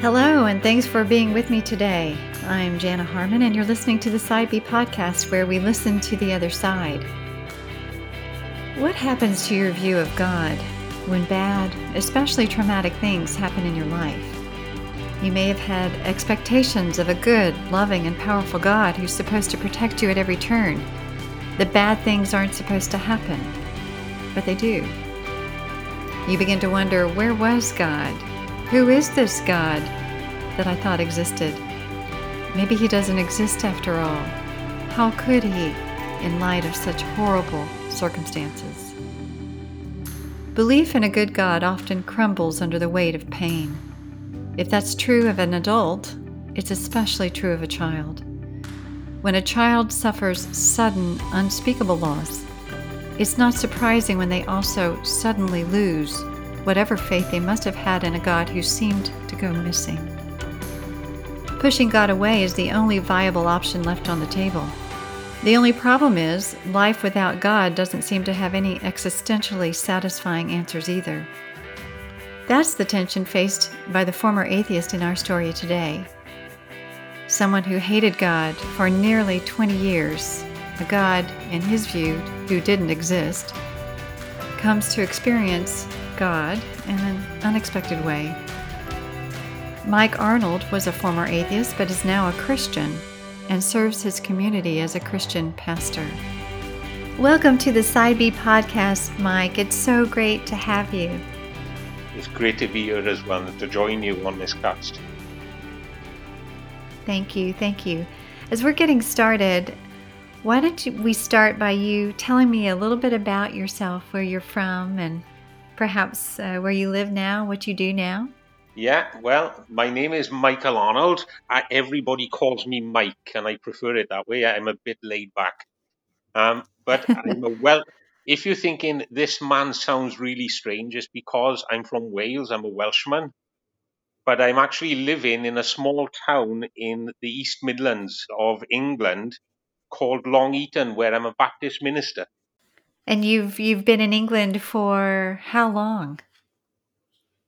Hello, and thanks for being with me today. I'm Jana Harmon, and you're listening to the Side B podcast where we listen to the other side. What happens to your view of God when bad, especially traumatic things happen in your life? You may have had expectations of a good, loving, and powerful God who's supposed to protect you at every turn. The bad things aren't supposed to happen, but they do. You begin to wonder where was God? Who is this God that I thought existed? Maybe he doesn't exist after all. How could he, in light of such horrible circumstances? Belief in a good God often crumbles under the weight of pain. If that's true of an adult, it's especially true of a child. When a child suffers sudden, unspeakable loss, it's not surprising when they also suddenly lose whatever faith they must have had in a God who seemed to go missing. Pushing God away is the only viable option left on the table. The only problem is, life without God doesn't seem to have any existentially satisfying answers either. That's the tension faced by the former atheist in our story today. Someone who hated God for nearly 20 years, a God, in his view, who didn't exist, comes to experience God in an unexpected way. Mike Arnold was a former atheist but is now a Christian and serves his community as a Christian pastor. Welcome to the Side B podcast, Mike. It's so great to have you. It's great to be here as well and to join you on this cast. Thank you. Thank you. As we're getting started, why don't we start by you telling me a little bit about yourself, where you're from, and perhaps uh, where you live now, what you do now? Yeah, well, my name is Michael Arnold. I, everybody calls me Mike, and I prefer it that way. I'm a bit laid back. Um, but I'm a well. If you're thinking this man sounds really strange, it's because I'm from Wales. I'm a Welshman, but I'm actually living in a small town in the East Midlands of England called Long Eaton, where I'm a Baptist minister. And you've you've been in England for how long?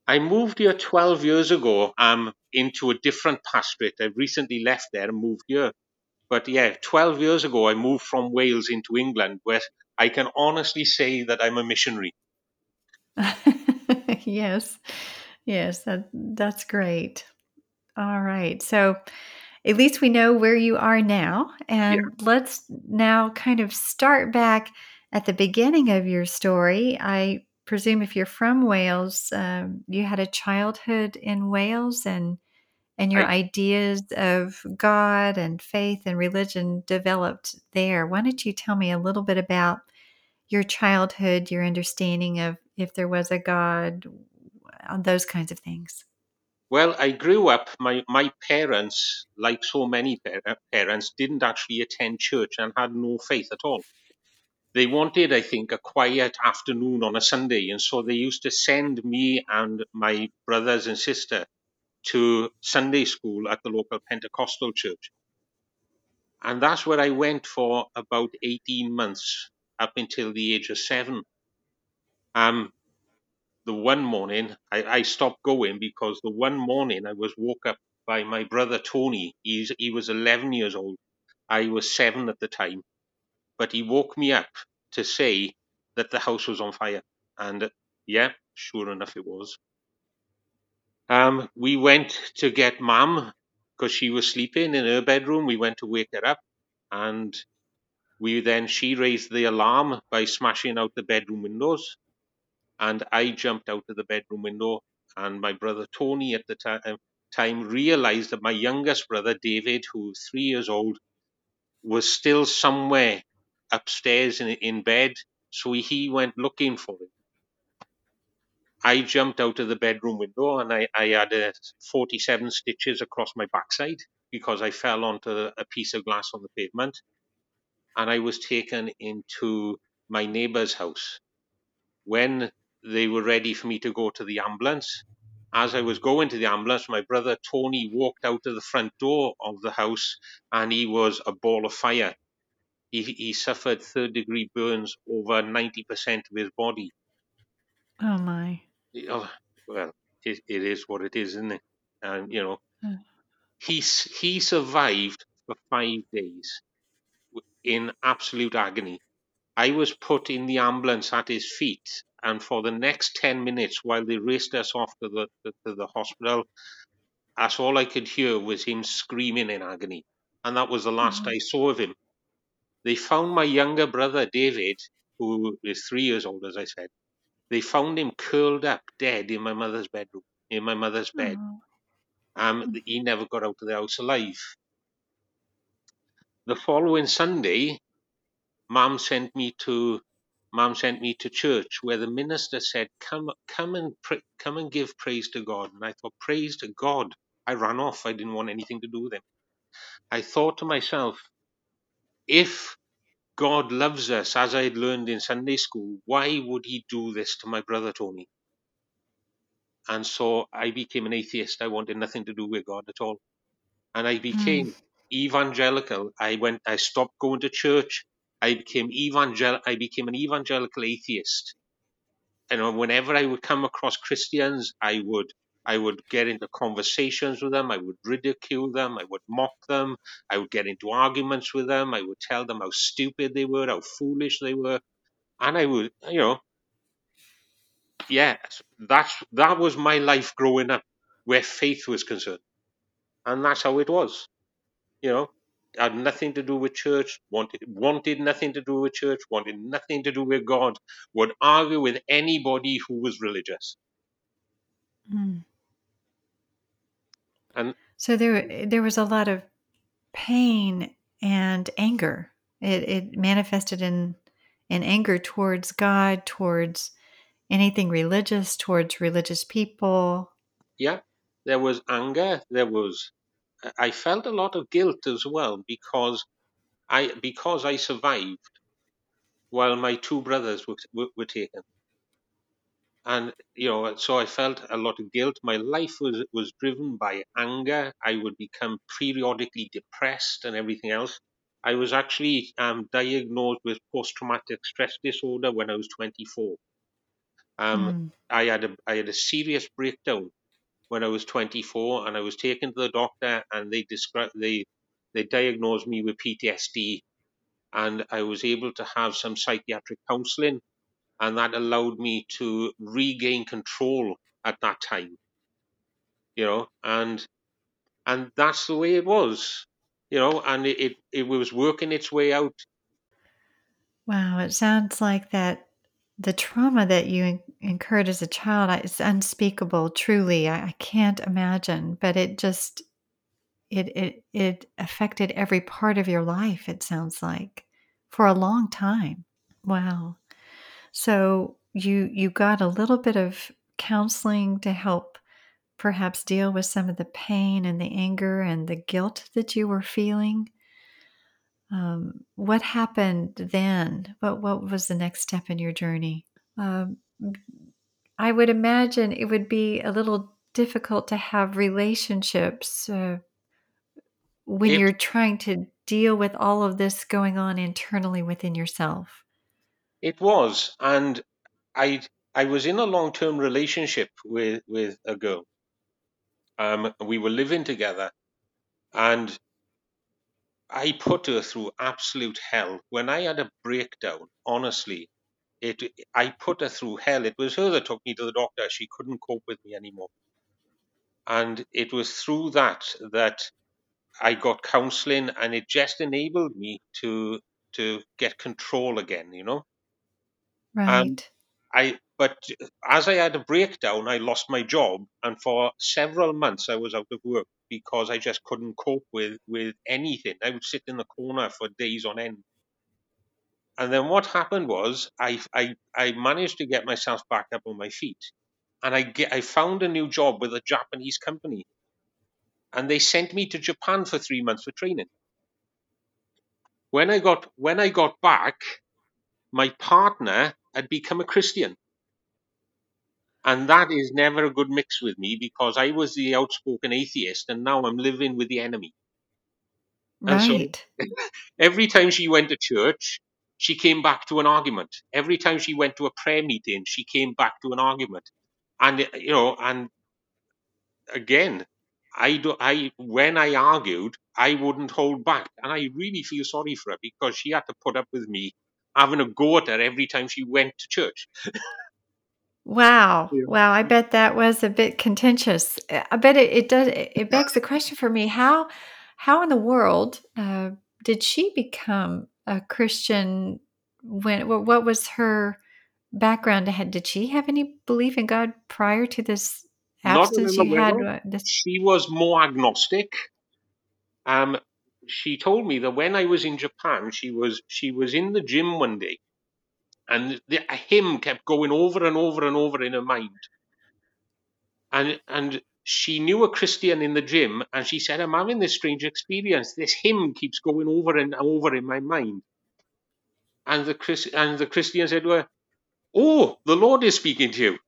I moved here 12 years ago um, into a different pastorate. I've recently left there and moved here. But yeah, 12 years ago, I moved from Wales into England, where I can honestly say that I'm a missionary. yes, yes, that, that's great. All right. So at least we know where you are now. And yeah. let's now kind of start back at the beginning of your story. I presume if you're from Wales, um, you had a childhood in Wales and and your I, ideas of God and faith and religion developed there. Why don't you tell me a little bit about your childhood, your understanding of if there was a God, those kinds of things? Well, I grew up, my, my parents, like so many parents, didn't actually attend church and had no faith at all. They wanted, I think, a quiet afternoon on a Sunday, and so they used to send me and my brothers and sister to Sunday school at the local Pentecostal church. And that's where I went for about 18 months, up until the age of seven. Um, the one morning I, I stopped going because the one morning I was woke up by my brother Tony. He's, he was 11 years old. I was seven at the time. But he woke me up to say that the house was on fire. And yeah, sure enough, it was. Um, we went to get mum because she was sleeping in her bedroom. We went to wake her up. And we then, she raised the alarm by smashing out the bedroom windows and I jumped out of the bedroom window. And my brother Tony at the t- time realized that my youngest brother David, who was three years old, was still somewhere upstairs in, in bed. So he went looking for him. I jumped out of the bedroom window and I, I had uh, 47 stitches across my backside because I fell onto a piece of glass on the pavement. And I was taken into my neighbor's house. When they were ready for me to go to the ambulance. As I was going to the ambulance, my brother Tony walked out of the front door of the house and he was a ball of fire. He, he suffered third degree burns over 90% of his body. Oh, my. oh, well, it, it is what it is, isn't it? And you know, Mm. he he survived for five days in absolute agony. I was put in the ambulance at his feet, and for the next ten minutes, while they raced us off to the to the hospital, that's all I could hear was him screaming in agony, and that was the last Oh. I saw of him. They found my younger brother David, who is three years old, as I said. They found him curled up, dead in my mother's bedroom, in my mother's bed. Oh. Um, he never got out of the house alive. The following Sunday, Mum sent me to Mum sent me to church, where the minister said, "Come, come and pray, come and give praise to God." And I thought, "Praise to God!" I ran off. I didn't want anything to do with him. I thought to myself, if God loves us, as I had learned in Sunday school, why would He do this to my brother Tony? And so I became an atheist. I wanted nothing to do with God at all. And I became Mm. evangelical. I went, I stopped going to church. I became evangel, I became an evangelical atheist. And whenever I would come across Christians, I would, I would get into conversations with them. I would ridicule them. I would mock them. I would get into arguments with them. I would tell them how stupid they were, how foolish they were. And I would, you know, yeah, that's, that was my life growing up where faith was concerned. And that's how it was. You know, had nothing to do with church, wanted wanted nothing to do with church, wanted nothing to do with God, would argue with anybody who was religious. Mm. And So there, there was a lot of pain and anger. It, it manifested in in anger towards God, towards anything religious, towards religious people. yeah, there was anger, there was I felt a lot of guilt as well because I because I survived while my two brothers were, were, were taken. and you know so i felt a lot of guilt. My life was was driven by anger. I would become periodically depressed and everything else. I was actually um, diagnosed with post-traumatic stress disorder when i was 24 um, Mm. i had a i had a serious breakdown when i was 24 and i was taken to the doctor and they described they they diagnosed me with ptsd and i was able to have some psychiatric counseling and that allowed me to regain control at that time you know and and that's the way it was you know and it it, it was working its way out. Wow, it sounds like that the trauma that you incurred as a child is unspeakable. Truly, I, I can't imagine. But it just it it it affected every part of your life. It sounds like for a long time. Wow. So you you got a little bit of counseling to help perhaps deal with some of the pain and the anger and the guilt that you were feeling. Um, what happened then? What what was the next step in your journey? Um, I would imagine it would be a little difficult to have relationships uh, when it you're trying to deal with all of this going on internally within yourself. it was and i i was in a long term relationship with with a girl um we were living together and i put her through absolute hell when i had a breakdown honestly it i put her through hell it was her that took me to the doctor she couldn't cope with me anymore and it was through that that I got counseling, and it just enabled me to to get control again. You know, Right. I but as I had a breakdown, I lost my job, and for several months I was out of work because I just couldn't cope with with anything. I would sit in the corner for days on end. And then what happened was I I I managed to get myself back up on my feet, and I get I found a new job with a Japanese company and they sent me to Japan for three months for training. When I got when I got back, my partner had become a Christian, and that is never a good mix with me because I was the outspoken atheist, and now I'm living with the enemy. And so Right. every time she went to church, she came back to an argument. Every time she went to a prayer meeting, she came back to an argument. and you know, and again, I do, I when I argued, I wouldn't hold back, and I really feel sorry for her because she had to put up with me having a go at her every time she went to church. Wow. Yeah. Wow. I bet that was a bit contentious. I bet it, it does. It begs the question for me: how, how in the world uh, did she become a Christian? When what, was her background? Ahead? Did she have any belief in God prior to this absence aware had? This. She was more agnostic. Um, she told me that when I was in Japan, she was she was in the gym one day, and the, a hymn kept going over and over and over in her mind, and and she knew a Christian in the gym, and she said, "I'm having this strange experience. This hymn keeps going over and over in my mind." And the Chris and the Christian said her, "Oh, the Lord is speaking to you."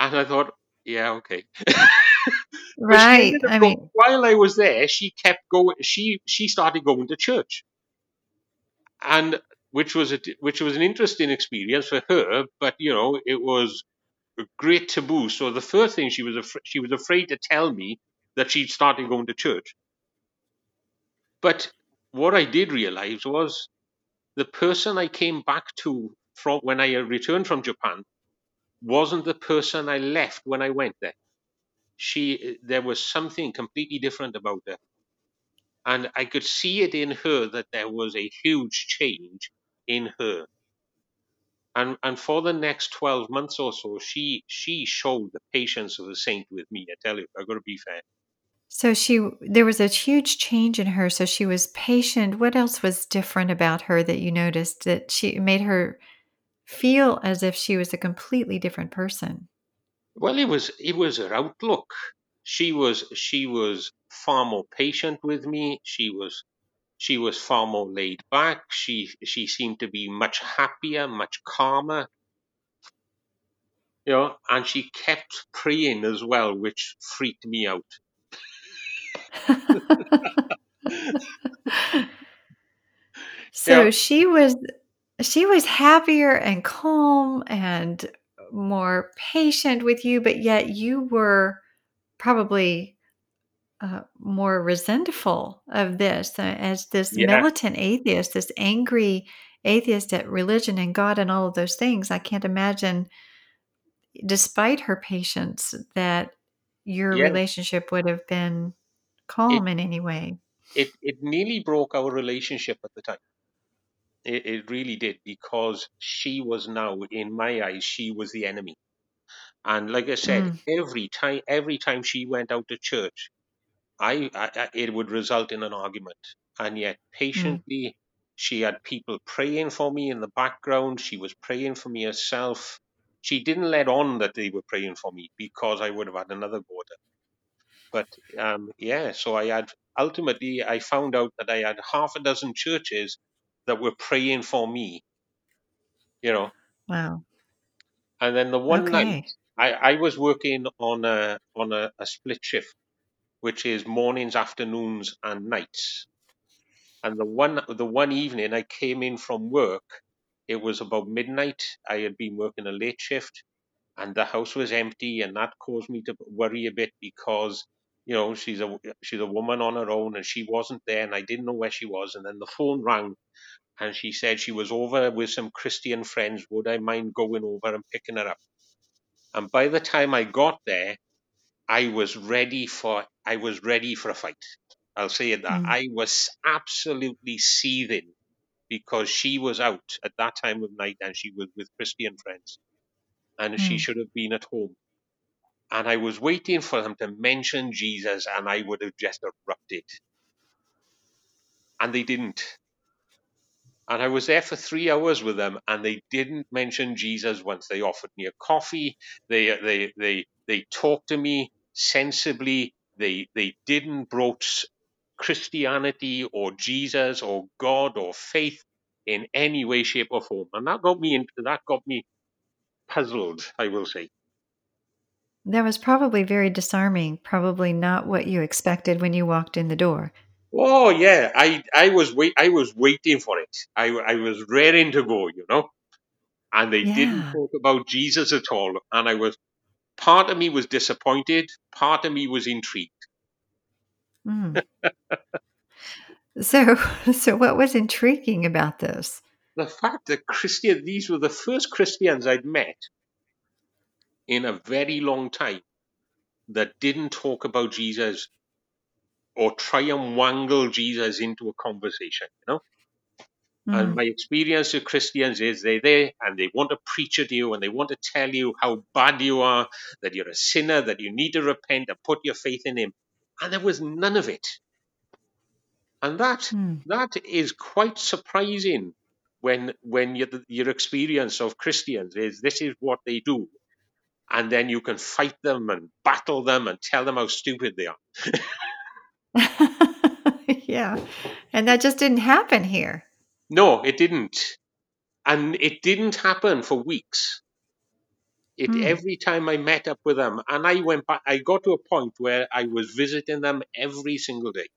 And I thought, "Yeah, okay." Right. I go- mean, while I was there, she kept going. She she started going to church, and which was a which was an interesting experience for her. But you know, it was a great taboo. So the first thing she was af- she was afraid to tell me that she'd started going to church. But what I did realize was the person I came back to from when I returned from Japan wasn't the person I left when I went there. She there was something completely different about her and I could see it in her that there was a huge change in her. And and for the next twelve months or so, she she showed the patience of a saint with me. I tell you, I got to be fair. so she there was a huge change in her. So she was patient. What else was different about her that you noticed that she made her feel as if she was a completely different person? Well, it was it was her outlook. She was she was far more patient with me. She was she was far more laid back. She she seemed to be much happier, much calmer. You know, and she kept praying as well, which freaked me out. so Yeah, she was she was happier and calm and more patient with you, but yet you were probably uh, more resentful of this uh, as this yeah, militant atheist, this angry atheist at religion and God and all of those things. I can't imagine, despite her patience, that your yeah. relationship would have been It calm in any way. it it nearly broke our relationship at the time. It, it really did because she was now, in my eyes, she was the enemy. And like I said, Mm, every time every time she went out to church, I, I, it would result in an argument. And yet, mm, patiently, she had people praying for me in the background. She was praying for me herself. She didn't let on that they were praying for me because I would have had another border. But um, yeah, so I had ultimately I found out that I had half a dozen churches that were praying for me, you know. wow. And then the one night I, I was working on a on a, a split shift, which is mornings, afternoons, and nights. And the one the one evening I came in from work, it was about midnight. I had been working a late shift, and the house was empty, and that caused me to worry a bit because you know she's a she's a woman on her own, and she wasn't there, and I didn't know where she was. And then the phone rang, and she said she was over with some Christian friends. Would I mind going over and picking her up? And by the time I got there, I was ready for I was ready for a fight. I'll say it that Mm, I was absolutely seething because she was out at that time of night and she was with Christian friends and she mm. should have been at home. And I was waiting for them to mention Jesus and I would have just erupted. And they didn't. And I was there for three hours with them, and they didn't mention Jesus once. They offered me a coffee. They they they they talked to me sensibly. They they didn't broach Christianity or Jesus or God or faith in any way, shape, or form. And that got me into that got me puzzled. I will say. That was probably very disarming, probably not what you expected when you walked in the door. Oh yeah, I I was wait I was waiting for it. I I was raring to go, you know. And they didn't talk about Jesus at all, and I was part of me was disappointed, part of me was intrigued. Mm. so, so what was intriguing about this? The fact that Christian, these were the first Christians I'd met in a very long time that didn't talk about Jesus or try and wangle Jesus into a conversation, you know? Mm. And my experience with Christians is they're there and they want to preach at you and they want to tell you how bad you are, that you're a sinner, that you need to repent and put your faith in Him. And there was none of it. And that mm. that is quite surprising when when your, your experience of Christians is this is what they do. And then you can fight them and battle them and tell them how stupid they are. yeah. And that just didn't happen here. No, it didn't. And it didn't happen for weeks. It mm. every time I met up with them, and I went back, I got to a point where I was visiting them every single day.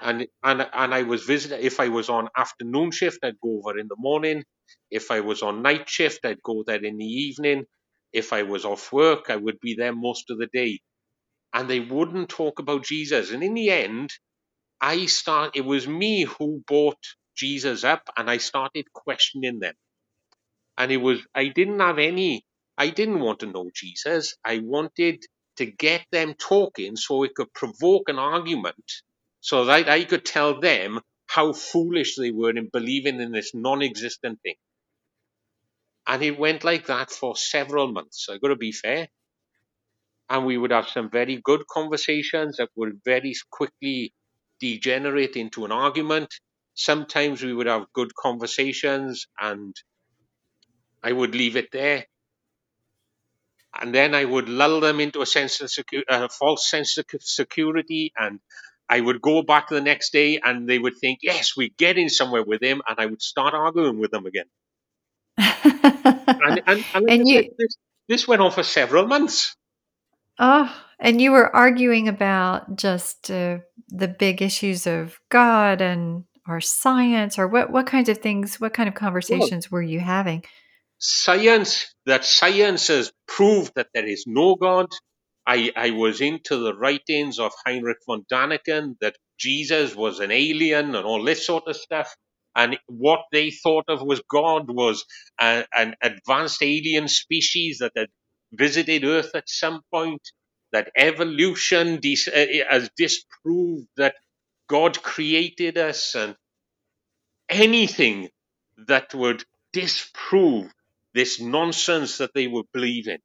And and and I was visiting. If I was on afternoon shift, I'd go over in the morning. If I was on night shift, I'd go there in the evening. If I was off work, I would be there most of the day. And they wouldn't talk about Jesus. And in the end, I start. It was me who brought Jesus up and I started questioning them. And it was, I didn't have any, I didn't want to know Jesus. I wanted to get them talking so it could provoke an argument so that I could tell them how foolish they were in believing in this non existent thing. And it went like that for several months. I got to be fair. And we would have some very good conversations that would very quickly degenerate into an argument sometimes we would have good conversations and I would leave it there. And then I would lull them into a sense of secu- a false sense of security. And I would go back the next day and they would think, yes, we're getting somewhere with him. And I would start arguing with them again. And, and, and, and you, this, this went on for several months. Oh, and you were arguing about just uh, the big issues of God and or science or what what kinds of things what kind of conversations well, were you having science that science has proved that there is no god I, I was into the writings of Heinrich von Daniken that Jesus was an alien and all this sort of stuff. And what they thought of was God was a, an advanced alien species that had visited Earth at some point, that evolution dis- uh, has disproved that God created us and anything that would disprove this nonsense that they were believing,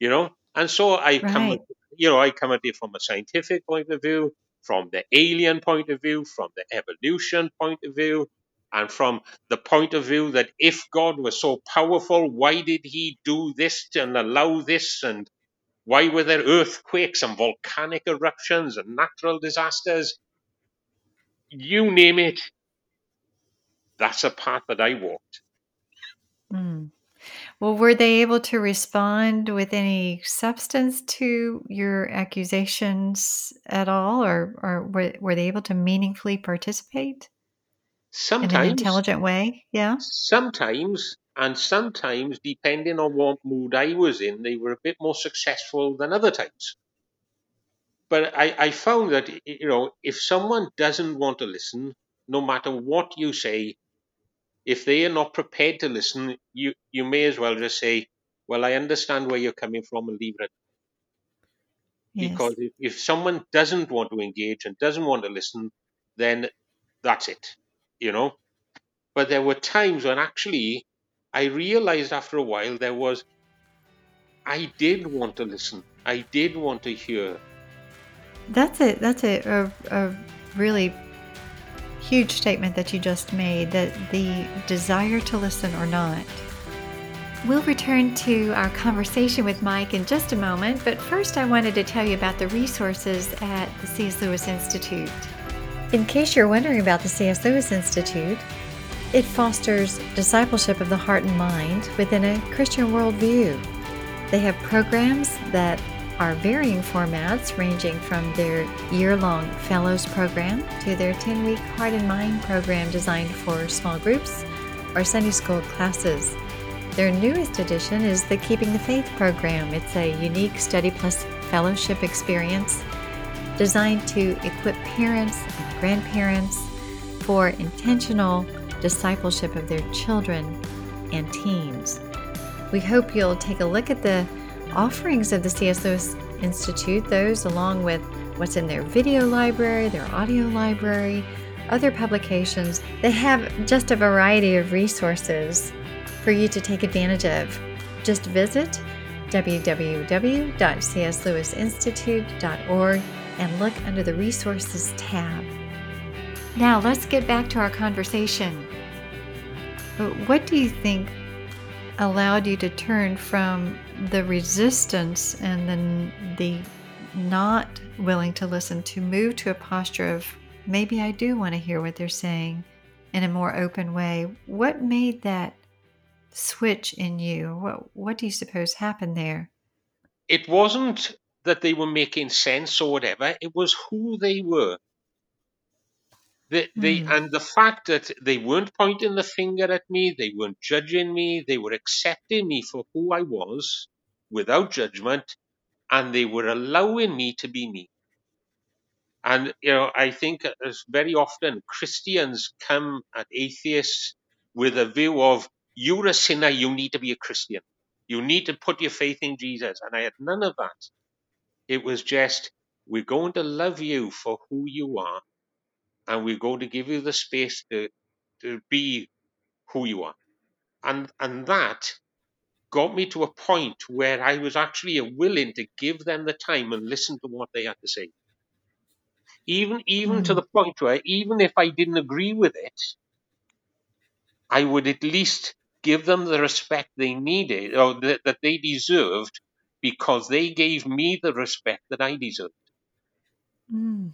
you know. And so I right. come, at, you know, I come at it from a scientific point of view, from the alien point of view, from the evolution point of view, and from the point of view that if God was so powerful, why did He do this and allow this and why were there earthquakes and volcanic eruptions and natural disasters? you name it, that's a path that I walked. Mm. Well, were they able to respond with any substance to your accusations at all, or, or were, were they able to meaningfully participate? Sometimes. In an intelligent way, yeah? Sometimes, and sometimes, depending on what mood I was in, they were a bit more successful than other times but I, I found that you know if someone doesn't want to listen, no matter what you say, if they are not prepared to listen, you you may as well just say, "Well, I understand where you're coming from," and leave it. Yes. Because if, if someone doesn't want to engage and doesn't want to listen, then that's it, you know. But there were times when actually I realized after a while there was I did want to listen. I did want to hear. That's it. That's a, a, a really huge statement that you just made that the desire to listen or not. We'll return to our conversation with Mike in just a moment, but first I wanted to tell you about the resources at the C.S. Lewis Institute. In case you're wondering about the C.S. Lewis Institute, it fosters discipleship of the heart and mind within a Christian worldview. They have programs that are varying formats ranging from their year long Fellows program to their 10 week Heart and Mind program designed for small groups or Sunday school classes. Their newest addition is the Keeping the Faith program. It's a unique study plus fellowship experience designed to equip parents and grandparents for intentional discipleship of their children and teens. We hope you'll take a look at the offerings of the C.S. Lewis Institute, those along with what's in their video library, their audio library, other publications. They have just a variety of resources for you to take advantage of. Just visit www.cslewisinstitute.org and look under the Resources tab. Now, let's get back to our conversation. What do you think allowed you to turn from the resistance and then the not willing to listen to move to a posture of maybe I do want to hear what they're saying in a more open way? What made that switch in you? What, what do you suppose happened there? It wasn't that they were making sense or whatever, it was who they were. They, they mm. and the fact that they weren't pointing the finger at me, they weren't judging me, they were accepting me for who I was without judgment, and they were allowing me to be me. And you know, I think as very often Christians come at atheists with a view of you're a sinner, you need to be a Christian. You need to put your faith in Jesus. And I had none of that. It was just, we're going to love you for who you are and we're going to give you the space to, to be who you are. And, and that got me to a point where I was actually willing to give them the time and listen to what they had to say. Even, even mm. to hmm. the point where even if I didn't agree with it, I would at least give them the respect they needed or that, that they deserved because they gave me the respect that I deserved. Mm.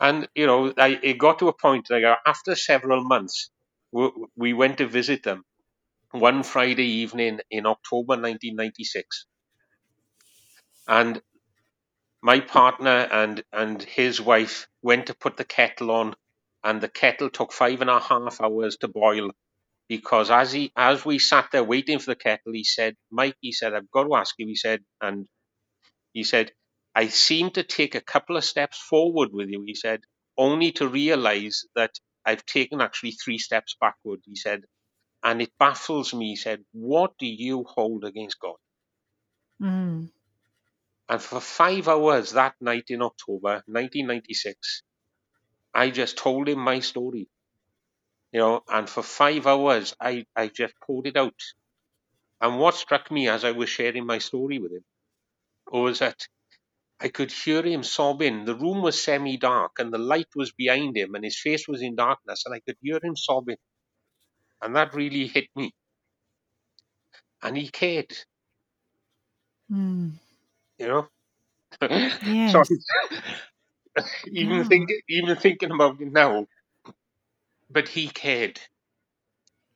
And you know, I, it got to a point like uh, after several months, we, we went to visit them one Friday evening in October 1996, and my partner and and his wife went to put the kettle on, and the kettle took five and a half hours to boil because as he as we sat there waiting for the kettle, he said, "Mike," he said, "I've got to ask you," he said, and he said, I seem to take a couple of steps forward with you, he said, only to realize that I've taken actually three steps backward, he said. And it baffles me, he said, what do you hold against God? Mm. And for five hours that night in October 1996, I just told him my story. You know, and for five hours, I, I just poured it out. And what struck me as I was sharing my story with him was that I could hear him sobbing. The room was semi dark and the light was behind him and his face was in darkness and I could hear him sobbing. And that really hit me. And he cared. Mm. You know? Yes. Even, think, even thinking about it now. But he cared.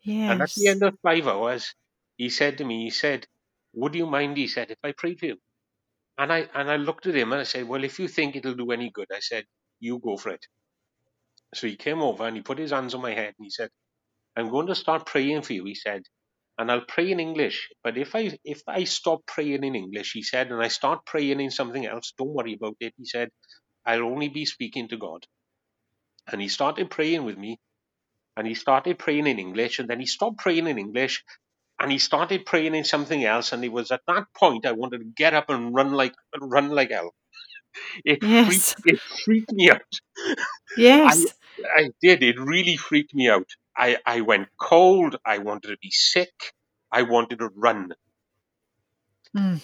Yes. And at the end of five hours, he said to me, he said, Would you mind, he said, if I prayed for you? And I and I looked at him and I said, Well, if you think it'll do any good, I said, You go for it. So he came over and he put his hands on my head and he said, I'm going to start praying for you, he said. And I'll pray in English. But if I if I stop praying in English, he said, and I start praying in something else, don't worry about it. He said, I'll only be speaking to God. And he started praying with me. And he started praying in English, and then he stopped praying in English, and he started praying in something else. And it was at that point I wanted to get up and run like run like hell. It yes. freaked, it freaked me out. Yes, I, I did. It really freaked me out. I, I went cold. I wanted to be sick. I wanted to run. Mm.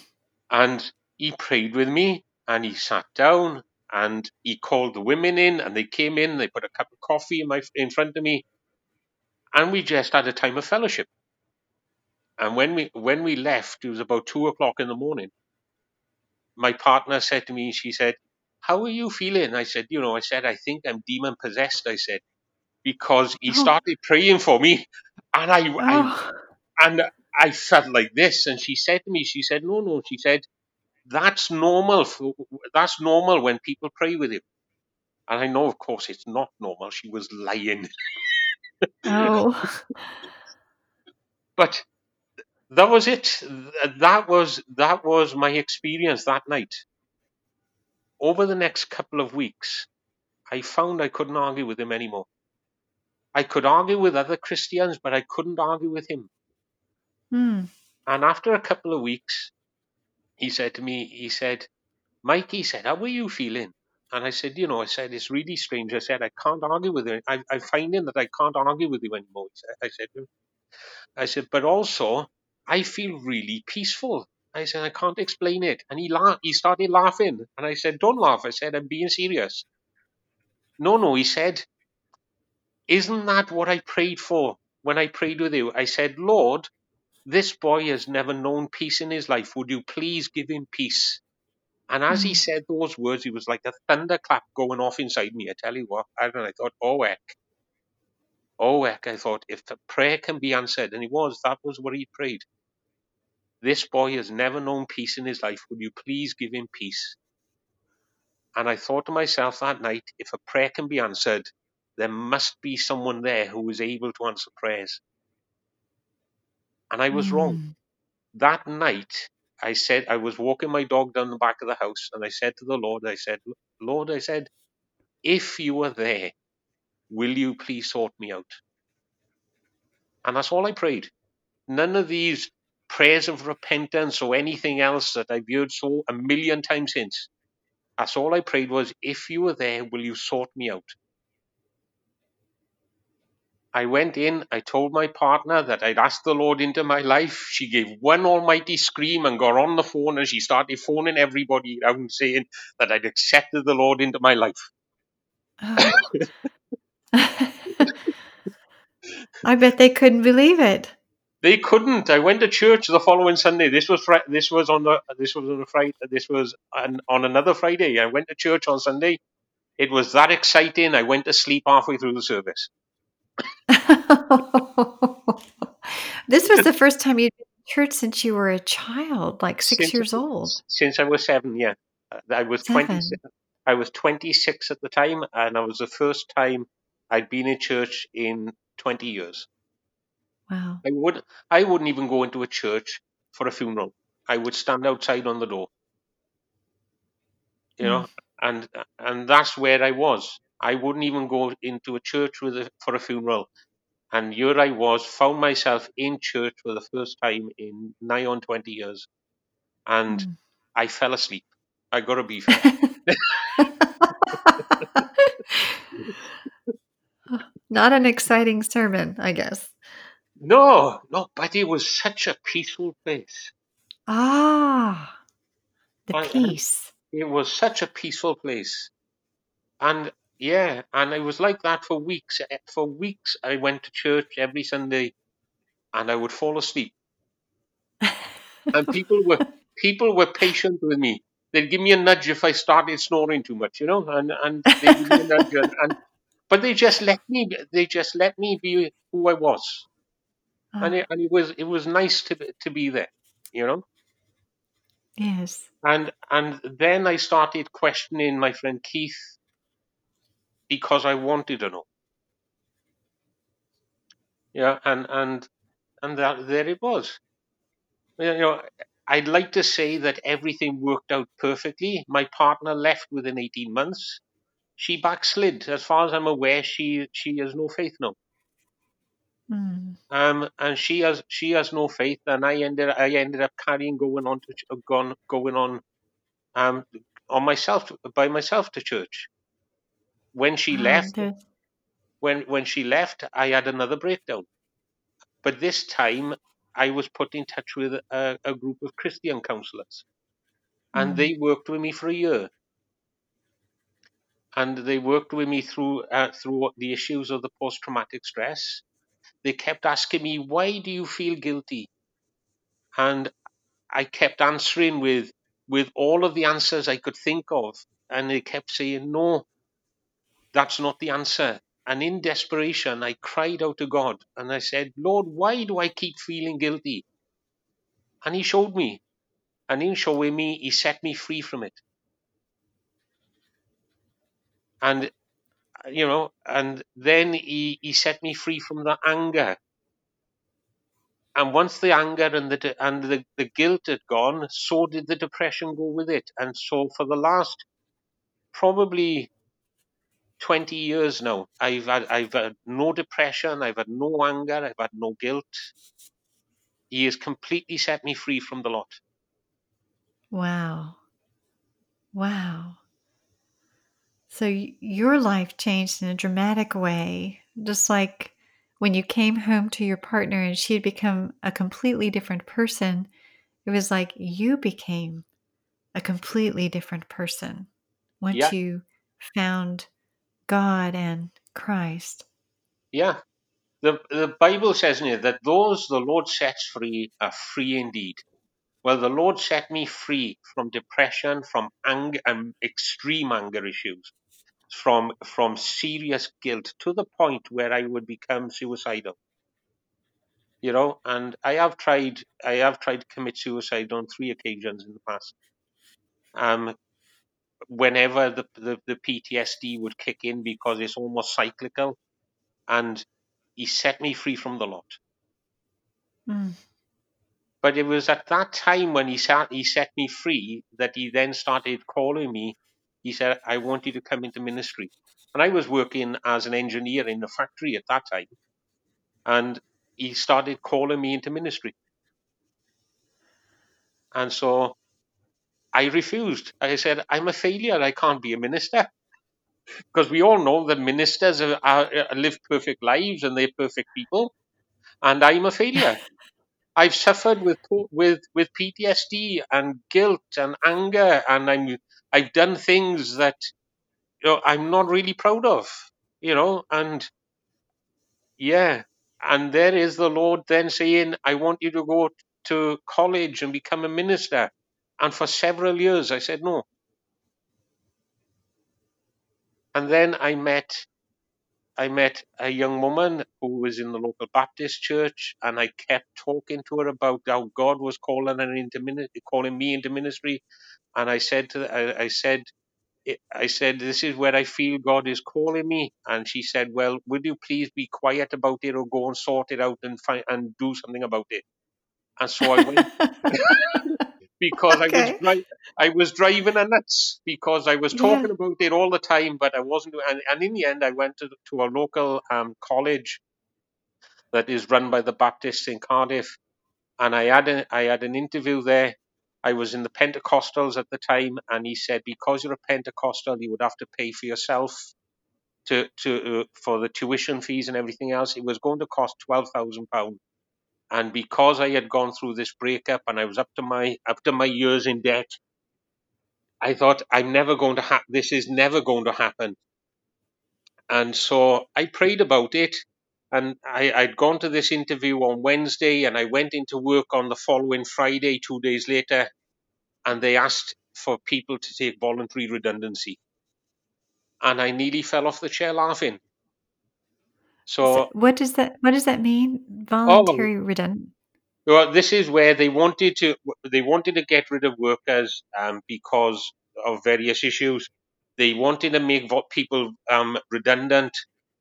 And he prayed with me and he sat down and he called the women in and they came in. They put a cup of coffee in, my, in front of me. And we just had a time of fellowship. And when we when we left, it was about two o'clock in the morning. My partner said to me, she said, "How are you feeling?" I said, "You know," I said, "I think I'm demon possessed." I said because he oh. started praying for me, and I, oh. I and I felt like this. And she said to me, she said, "No, no," she said, "That's normal. For, that's normal when people pray with you." And I know, of course, it's not normal. She was lying. Oh. but that was it. That was that was my experience that night. Over the next couple of weeks, I found I couldn't argue with him anymore. I could argue with other Christians, but I couldn't argue with him. Mm. And after a couple of weeks, he said to me, he said, Mike, he said, how are you feeling? And I said, you know, I said, it's really strange. I said, I can't argue with you. I, I'm finding that I can't argue with you anymore. I said, I said, but also, I feel really peaceful. I said, I can't explain it. And he laughed, he started laughing. And I said, don't laugh. I said, I'm being serious. No, no, he said, isn't that what I prayed for when I prayed with you? I said, Lord, this boy has never known peace in his life. Would you please give him peace? And as he Mm. said those words, he was like a thunderclap going off inside me. I tell you what, and I thought, oh heck, oh heck, I thought, if the prayer can be answered, and it was, that was what he prayed. This boy has never known peace in his life. Would you please give him peace? And I thought to myself that night, if a prayer can be answered, there must be someone there who is able to answer prayers. And I was wrong. Mm. That night, I said, I was walking my dog down the back of the house, and I said to the Lord, I said, Lord, I said, if you are there, will you please sort me out? And that's all I prayed. None of these prayers of repentance or anything else that I've heard so a million times since. That's all I prayed was, if you are there, will you sort me out? I went in, I told my partner that I'd asked the Lord into my life. She gave one almighty scream and got on the phone and she started phoning everybody around saying that I'd accepted the Lord into my life. Oh. I bet they couldn't believe it. They couldn't. I went to church the following Sunday. This was this was on the this was on a Friday. This was on, on another Friday. I went to church on Sunday. It was that exciting. I went to sleep halfway through the service. this was the first time you'd been to church since you were a child, like six Since- years old. Since I was seven, yeah, Uh, I was twenty. I was twenty six at the time, and I was the first time I'd been in church in twenty years. Wow. I would I wouldn't even go into a church for a funeral. I would stand outside on the door. You know, and and that's where I was. I wouldn't even go into a church with a, for a funeral. And here I was, found myself in church for the first time in nigh on twenty years, and Mm. I fell asleep. I got to be fair. Not an exciting sermon, I guess. No, no, but it was such a peaceful place. Ah, the I- peace. It was such a peaceful place, and yeah, and it was like that for weeks. Eh, For weeks, I went to church every Sunday, and I would fall asleep. and people were people were patient with me. They'd give me a nudge if I started snoring too much, you know, and and they give me a nudge, and, and but they just let me they just let me be who I was, and Ah, it, and it was it was nice to be- to be there, you know. yes. And and then I started questioning my friend Keith because I wanted to know, yeah, and and and that, there it was. You know, I'd like to say that everything worked out perfectly. My partner left within 18 months. She backslid. As far as I'm aware, she she has no faith now. Mm. Um, and she has she has no faith, and I ended I ended up carrying going on to ch- gone going on um on myself by myself to church. When she Ah, left, when when she left, I had another breakdown. But this time, I was put in touch with a, a group of Christian counselors, and Mm. they worked with me for a year. And they worked with me through uh, through the issues of the post traumatic stress. They kept asking me, "Why do you feel guilty?" And I kept answering with with all of the answers I could think of, and they kept saying, "No, that's not the answer." And in desperation, I cried out to God and I said, Lord, why do I keep feeling guilty? And He showed me. And in showing me, He set me free from it. And, you know, and then He, he set me free from the anger. and once the anger and the and the, the guilt had gone, so did the depression go with it. And so for the last probably 20 years now, I've had I've had no depression, I've had no anger, I've had no guilt. He has completely set me free from the lot. Wow. Wow. So your life changed in a dramatic way, just like when you came home to your partner and she had become a completely different person. It was like you became a completely different person once Yeah. you found God and Christ. Yeah. The the Bible says in it that those the Lord sets free are free indeed. Well, the Lord set me free from depression, from anger and um, extreme anger issues, from from serious guilt to the point where I would become suicidal. You know, and I have tried I have tried to commit suicide on three occasions in the past. Um whenever the, the, the PTSD would kick in because it's almost cyclical and he set me free from the lot. Mm. But it was at that time when he sat, he set me free that he then started calling me. He said, "I want you to come into ministry." And I was working as an engineer in the factory at that time, and he started calling me into ministry. And so I refused. I said, "I'm a failure. I can't be a minister." Because we all know that ministers are, are, uh, live perfect lives and they're perfect people, and I'm a failure. I've suffered with with with PTSD and guilt and anger, and I'm I've done things that you know I'm not really proud of, you know, and yeah, and there is the Lord then saying, I want you to go to college and become a minister, and for several years I said no, and then I met I met a young woman who was in the local Baptist church, and I kept talking to her about how God was calling her into ministry, calling me into ministry. And I said to, I, I said, I said, this is where I feel God is calling me. And she said, well, would you please be quiet about it or go and sort it out and find and do something about it? And so I went because I was dri- I was driving her nuts because I was Yeah. talking about it all the time, but I wasn't. And, and in the end, I went to to a local um, college that is run by the Baptists in Cardiff, and I had a, I had an interview there. I was in the Pentecostals at the time, and he said because you're a Pentecostal, you would have to pay for yourself to to uh, for the tuition fees and everything else. It was going to cost twelve thousand pounds. And because I had gone through this breakup and I was up to my up to my ears in debt, I thought I'm never going to ha- this is never going to happen. And so I prayed about it and I, I'd gone to this interview on Wednesday and I went into work on the following Friday, two days later, and they asked for people to take voluntary redundancy. And I nearly fell off the chair laughing. So So, what does that what does that mean? oh, Voluntary redundant. Well, this is where they wanted to they wanted to get rid of workers um, because of various issues. They wanted to make vo- people um, redundant.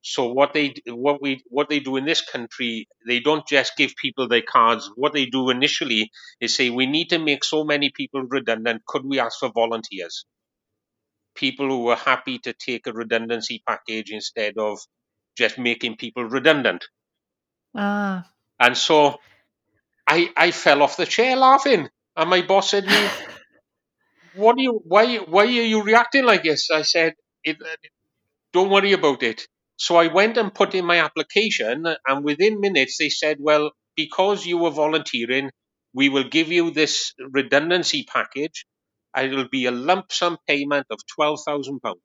So what they what we what they do in this country, they don't just give people their cards. What they do initially is say we need to make so many people redundant. Could we ask for volunteers? People who are happy to take a redundancy package instead of just making people redundant. Ah. And so I, I fell off the chair laughing. And my boss said me, "What are you? Why? Why are you reacting like this?" I said, it, "Don't worry about it." So I went and put in my application, and within minutes they said, "Well, because you were volunteering, we will give you this redundancy package. and It'll be a lump sum payment of twelve thousand pounds."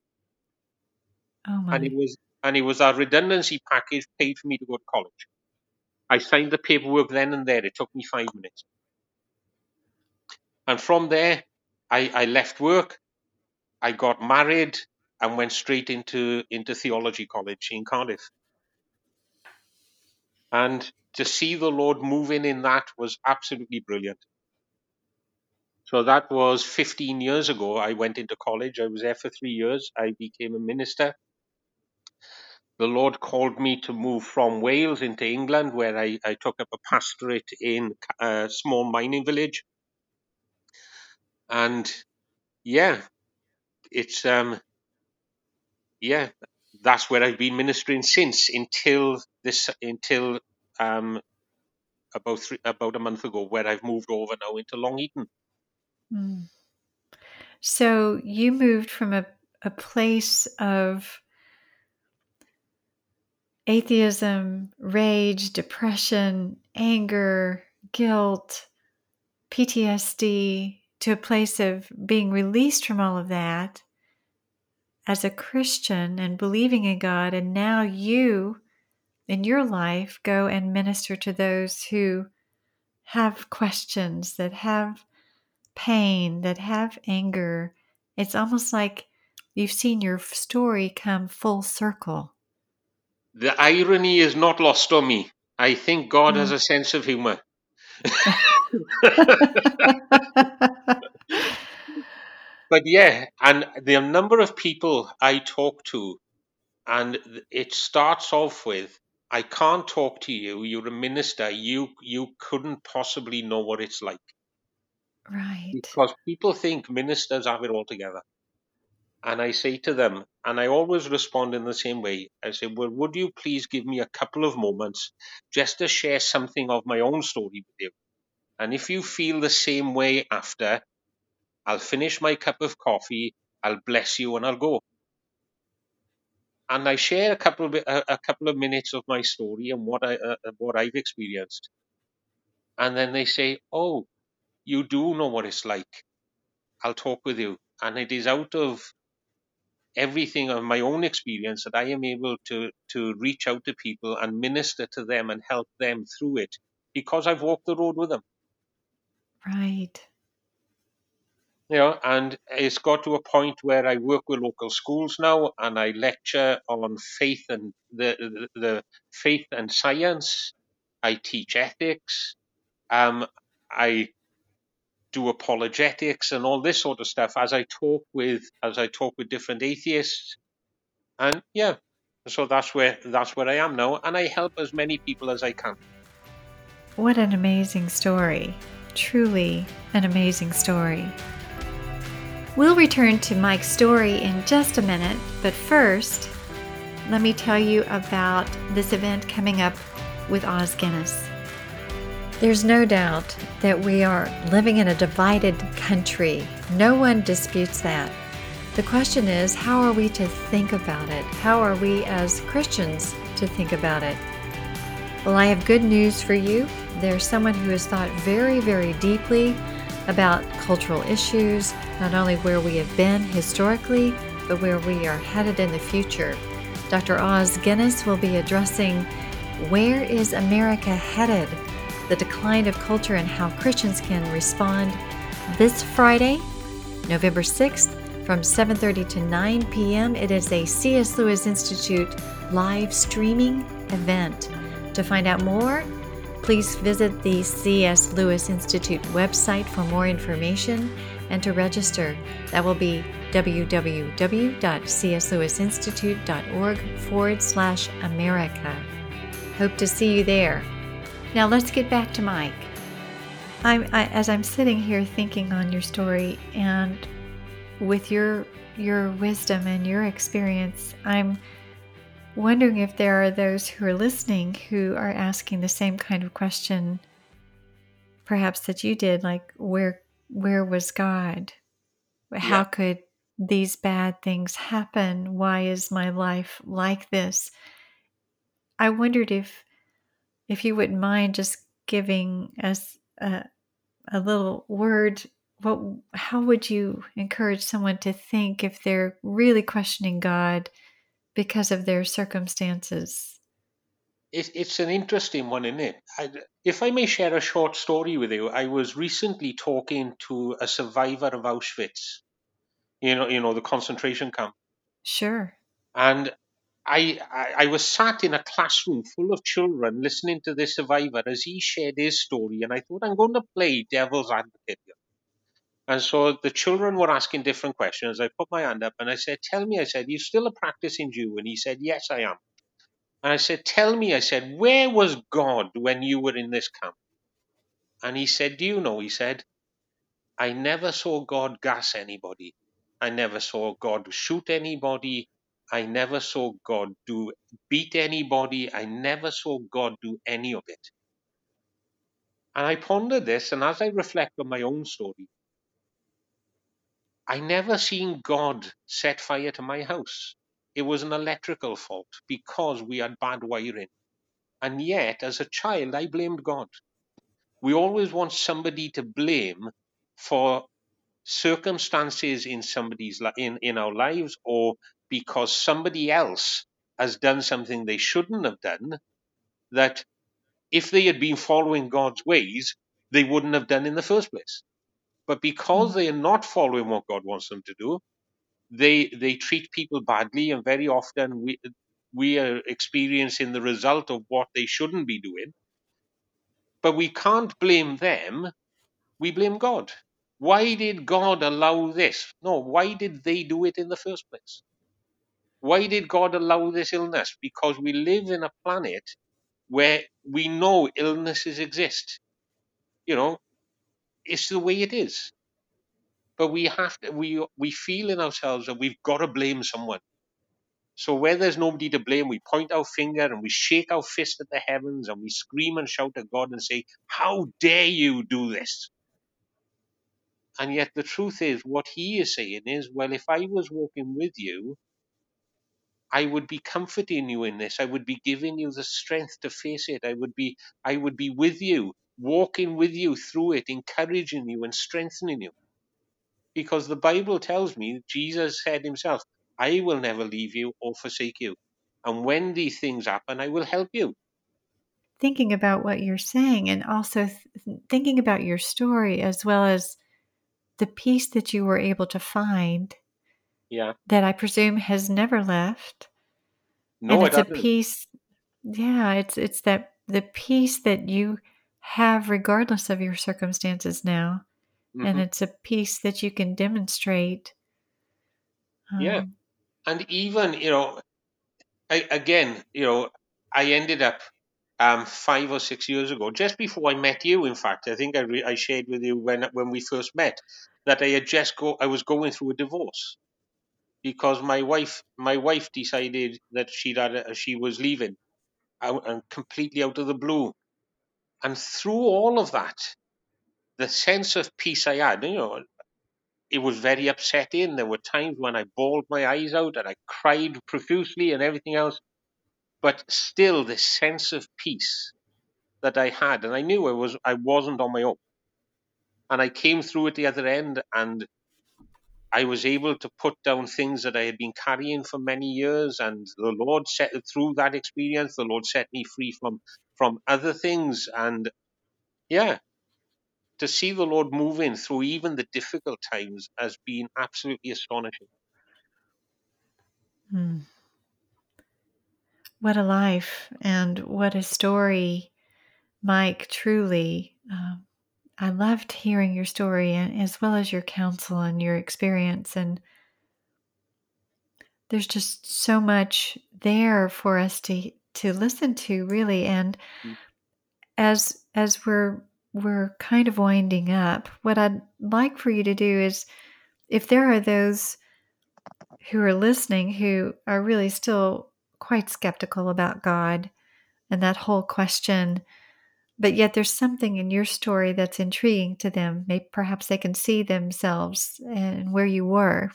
Oh And it was and it was our redundancy package paid for me to go to college. I signed the paperwork then and there. It took me five minutes. And from there, I, I left work. I got married and went straight into into theology college in Cardiff. And to see the Lord moving in that was absolutely brilliant. So that was 15 years ago. I went into college. I was there for three years. I became a minister. the Lord called me to move from Wales into England, where I, I took up a pastorate in a small mining village. And yeah, it's um, yeah, that's where I've been ministering since until this until um about three, about a month ago, where I've moved over now into Long Eaton. Mm. So you moved from a, a place of atheism, rage, depression, anger, guilt, PTSD to a place of being released from all of that as a Christian and believing in God. And now you, in your life, go and minister to those who have questions, that have pain, that have anger. It's almost like you've seen your story come full circle. The irony is not lost on me. I think God has Mm. a sense of humor. But yeah, and the number of people I talk to, and it starts off with, "I can't talk to you. You're a minister. You you couldn't possibly know what it's like." right. because people think ministers have it all together. And I say to them, and I always respond in the same way I say, Well, would you please give me a couple of moments just to share something of my own story with you? And if you feel the same way after, I'll finish my cup of coffee, I'll bless you, and I'll go. And I share a couple of a, a couple of minutes of my story and what I uh, what I've experienced, and then they say, "Oh, you do know what it's like. I'll talk with you." And it is out of everything of my own experience that I am able to to reach out to people and minister to them and help them through it because I've walked the road with them. Right. You know, and it's got to a point where I work with local schools now and I lecture on faith and the the, the faith and science. I teach ethics. Um, I do apologetics and all this sort of stuff as I talk with as I talk with different atheists and yeah so that's where that's where I am now and I help as many people as I can What an amazing story. Truly an amazing story. We'll return to Mike's story in just a minute, but first, let me tell you about this event coming up with Os Guinness. There's no doubt that we are living in a divided country. No one disputes that. The question is, how are we to think about it? How are we as Christians to think about it? Well, I have good news for you. There's someone who has thought very, very deeply about cultural issues, not only where we have been historically, but where we are headed in the future. Dr. Os Guinness will be addressing Where is America Headed? The decline of culture and how Christians can respond this Friday, November 6th from 7:30 to 9 p.m. It is a C.S. Lewis Institute live streaming event. To find out more, please visit the C.S. Lewis Institute website for more information and to register. That will be www.cslewisinstitute.org forward slash America. Hope to see you there. Now let's get back to Mike. I'm, I, as I'm sitting here thinking on your story and with your your wisdom and your experience, I'm wondering if there are those who are listening who are asking the same kind of question perhaps that you did like where where was god? How Yeah. could these bad things happen? Why is my life like this? I wondered if if you wouldn't mind just giving us a, a little word what how would you encourage someone to think if they're really questioning god because of their circumstances. It, it's an interesting one isn't it? I, if I may share a short story with you I was recently talking to a survivor of Auschwitz you know you know the concentration camp. Sure. And I, I, I was sat in a classroom full of children listening to this survivor as he shared his story, and I thought I'm going to play devil's advocate. And so the children were asking different questions. I put my hand up and I said, "Tell me," I said, "you still a practicing Jew?" And he said, "Yes, I am." And I said, Tell me, I said, where was God when you were in this camp? And he said, Do you know? He said, I never saw God gas anybody. I never saw God shoot anybody. I never saw God do beat anybody. I never saw God do any of it. And I pondered this, and as I reflect on my own story, I never seen God set fire to my house. It was an electrical fault because we had bad wiring. And yet, as a child, I blamed God. We always want somebody to blame for circumstances in somebody's in, in our lives or because somebody else has done something they shouldn't have done that if they had been following God's ways, they wouldn't have done in the first place. But because mm. they are not following what God wants them to do, they they treat people badly, and very often we we are experiencing the result of what they shouldn't be doing. But we can't blame them; we blame God. Why did God allow this? No, why did they do it in the first place? Why did God allow this illness? Because we live in a planet where we know illnesses exist. You know, it's the way it is. But we have to, we we feel in ourselves that we've got to blame someone. So where there's nobody to blame, we point our finger and we shake our fist at the heavens and we scream and shout at God and say, How dare you do this? And yet the truth is, what he is saying is, well, if I was walking with you, I would be comforting you in this. I would be giving you the strength to face it. I would be, I would be with you, walking with you through it, encouraging you and strengthening you. Because the Bible tells me, Jesus said himself, I will never leave you or forsake you. And when these things happen, I will help you. Thinking about what you're saying and also th- thinking about your story as well as the peace that you were able to find Yeah. that I presume has never left. No, and it it's a doesn't. peace yeah, it's it's that the peace that you have regardless of your circumstances now. And Mhm. it's a peace that you can demonstrate. Yeah. Um, And even, you know, I, again, you know, I ended up um, five or six years ago, just before I met you. In fact, I think I, re- I shared with you when when we first met that I had just go I was going through a divorce because my wife my wife decided that she had a, she was leaving out and completely out of the blue, and through all of that, the sense of peace I had, you know, it was very upsetting. There were times when I bawled my eyes out and I cried profusely and everything else but still this sense of peace that I had, and I knew I was I wasn't on my own, and I came through at the other end, and I was able to put down things that I had been carrying for many years, and the Lord set through that experience. The Lord set me free from from other things, and yeah, to see the Lord moving through even the difficult times has been absolutely astonishing. hmm. What a life and what a story, Mike. Truly, um, I loved hearing your story and as well as your counsel and your experience. And there's just so much there for us to to listen to, really. And Mm. as as we're we're kind of winding up, what I'd like for you to do is, if there are those who are listening who are really still quite skeptical about God and that whole question but yet there's something in your story that's intriguing to them. Maybe perhaps they can see themselves and where you were.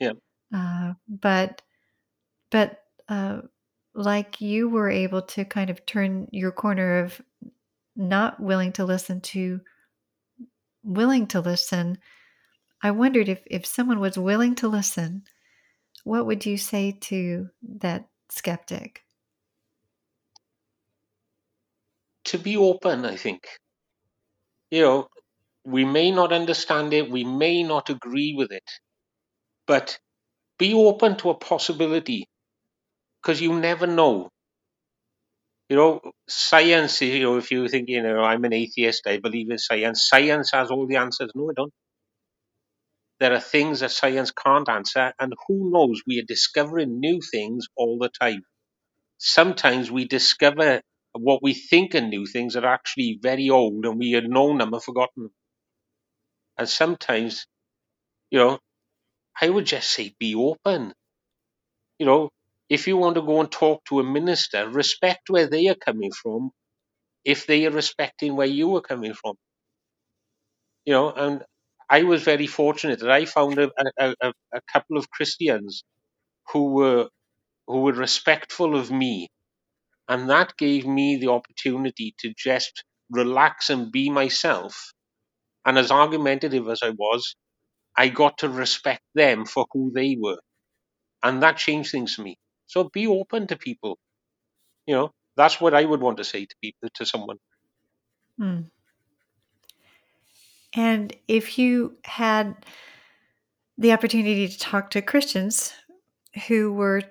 Yeah. Uh, but but uh, like you were able to kind of turn your corner of not willing to listen to willing to listen. I wondered if if someone was willing to listen, what would you say to that skeptic? To be open, I think. You know, we may not understand it, we may not agree with it, but be open to a possibility because you never know. You know, science, you know, if you think, you know, I'm an atheist, I believe in science, science has all the answers. No, I don't. There are things that science can't answer, and who knows, we are discovering new things all the time. sometimes we discover what we think are new things are actually very old and we had known them and forgotten them. And sometimes, you know, I would just say be open. You know, if you want to go and talk to a minister, respect where they are coming from if they are respecting where you are coming from. You know, and I was very fortunate that I found a, a, a, couple of Christians who were who were respectful of me and that gave me the opportunity to just relax and be myself. And as argumentative as I was, I got to respect them for who they were. And that changed things for me. So be open to people. You know, that's what I would want to say to people, to someone. Hmm. And if you had the opportunity to talk to Christians who were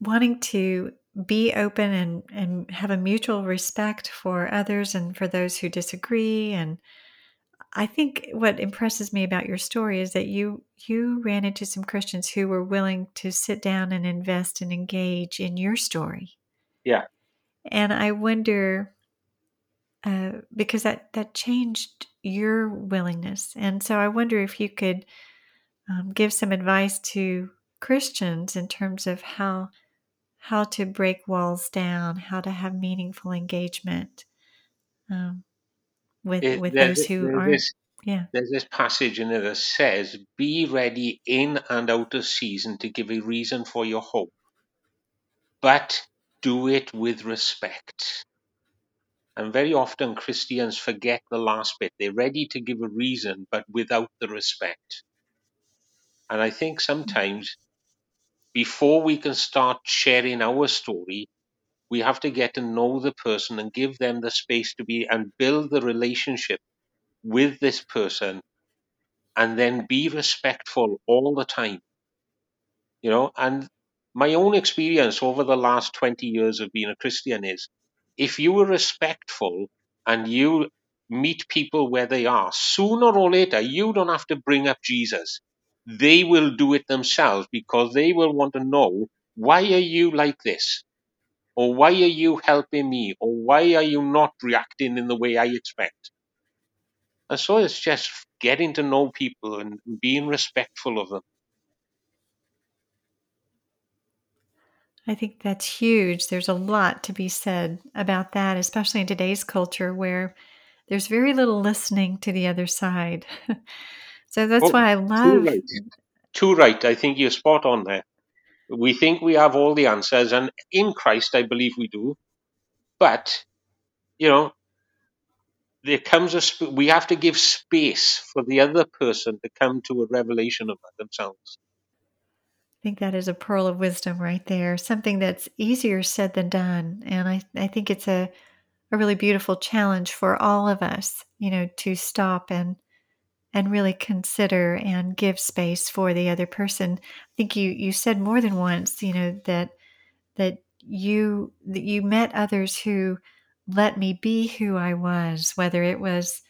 wanting to be open and, and have a mutual respect for others and for those who disagree and I think what impresses me about your story is that you you ran into some Christians who were willing to sit down and invest and engage in your story. Yeah. And I wonder uh, because that that changed your willingness, and so I wonder if you could um, give some advice to Christians in terms of how how to break walls down, how to have meaningful engagement um, with it, with those who aren't. This, yeah. There's this passage in it that says, "Be ready in and out of season to give a reason for your hope, but do it with respect." And very often Christians forget the last bit. They're ready to give a reason, but without the respect. And I think sometimes before we can start sharing our story, we have to get to know the person and give them the space to be and build the relationship with this person and then be respectful all the time. You know, and my own experience over the last 20 years of being a Christian is if you are respectful and you meet people where they are, sooner or later, you don't have to bring up Jesus they will do it themselves because they will want to know why are you like this? Or why are you helping me? Or why are you not reacting in the way I expect? And so it's just getting to know people and being respectful of them. I think that's huge. There's a lot to be said about that, especially in today's culture where there's very little listening to the other side. So that's oh, why I love. Too right. too right. I think you're spot on there. We think we have all the answers, and in Christ, I believe we do. But, you know, there comes a sp- we have to give space for the other person to come to a revelation of themselves. I think that is a pearl of wisdom right there. Something that's easier said than done, and I I think it's a a really beautiful challenge for all of us, you know, to stop and and really consider and give space for the other person. I think you you said more than once, you know, that that you that you met others who let me be who I was, whether it was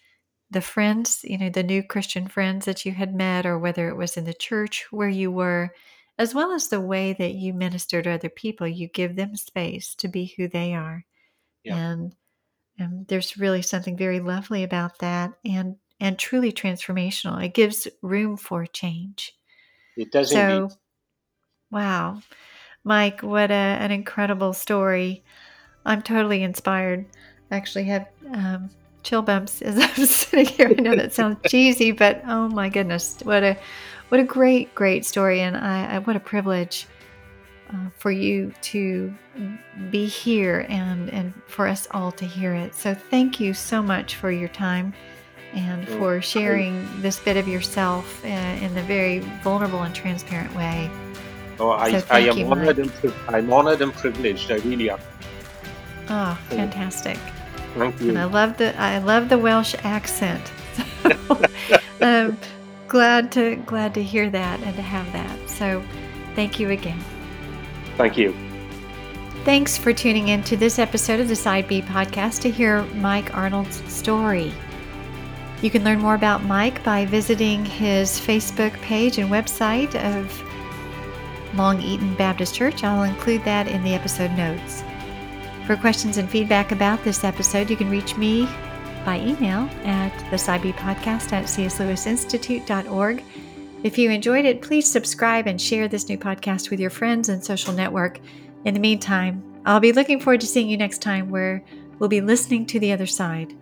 the friends, you know, the new Christian friends that you had met, or whether it was in the church where you were, as well as the way that you minister to other people. You give them space to be who they are. Yeah. And, and there's really something very lovely about that. And and truly transformational. It gives room for change. It does. So, indeed. wow, Mike, what a, an incredible story! I'm totally inspired. I actually have um, chill bumps as I'm sitting here. I know that sounds cheesy, but oh my goodness, what a what a great, great story, and I, I what a privilege. Uh, for you to be here and and for us all to hear it. So thank you so much for your time and for sharing this bit of yourself in, uh, a very vulnerable and transparent way. Oh, I, so I am you, honored and I'm honored and privileged. I really am. Oh, fantastic! Thank you. And I love the I love the Welsh accent. um, glad to glad to hear that and to have that. So, thank you again. Thank you. Thanks for tuning in to this episode of the Side B podcast to hear Mike Arnold's story. You can learn more about Mike by visiting his Facebook page and website of Long Eaton Baptist Church. I'll include that in the episode notes. For questions and feedback about this episode, you can reach me by email at the Podcast at cslewisinstitute.org. If you enjoyed it, please subscribe and share this new podcast with your friends and social network. In the meantime, I'll be looking forward to seeing you next time where we'll be listening to the other side.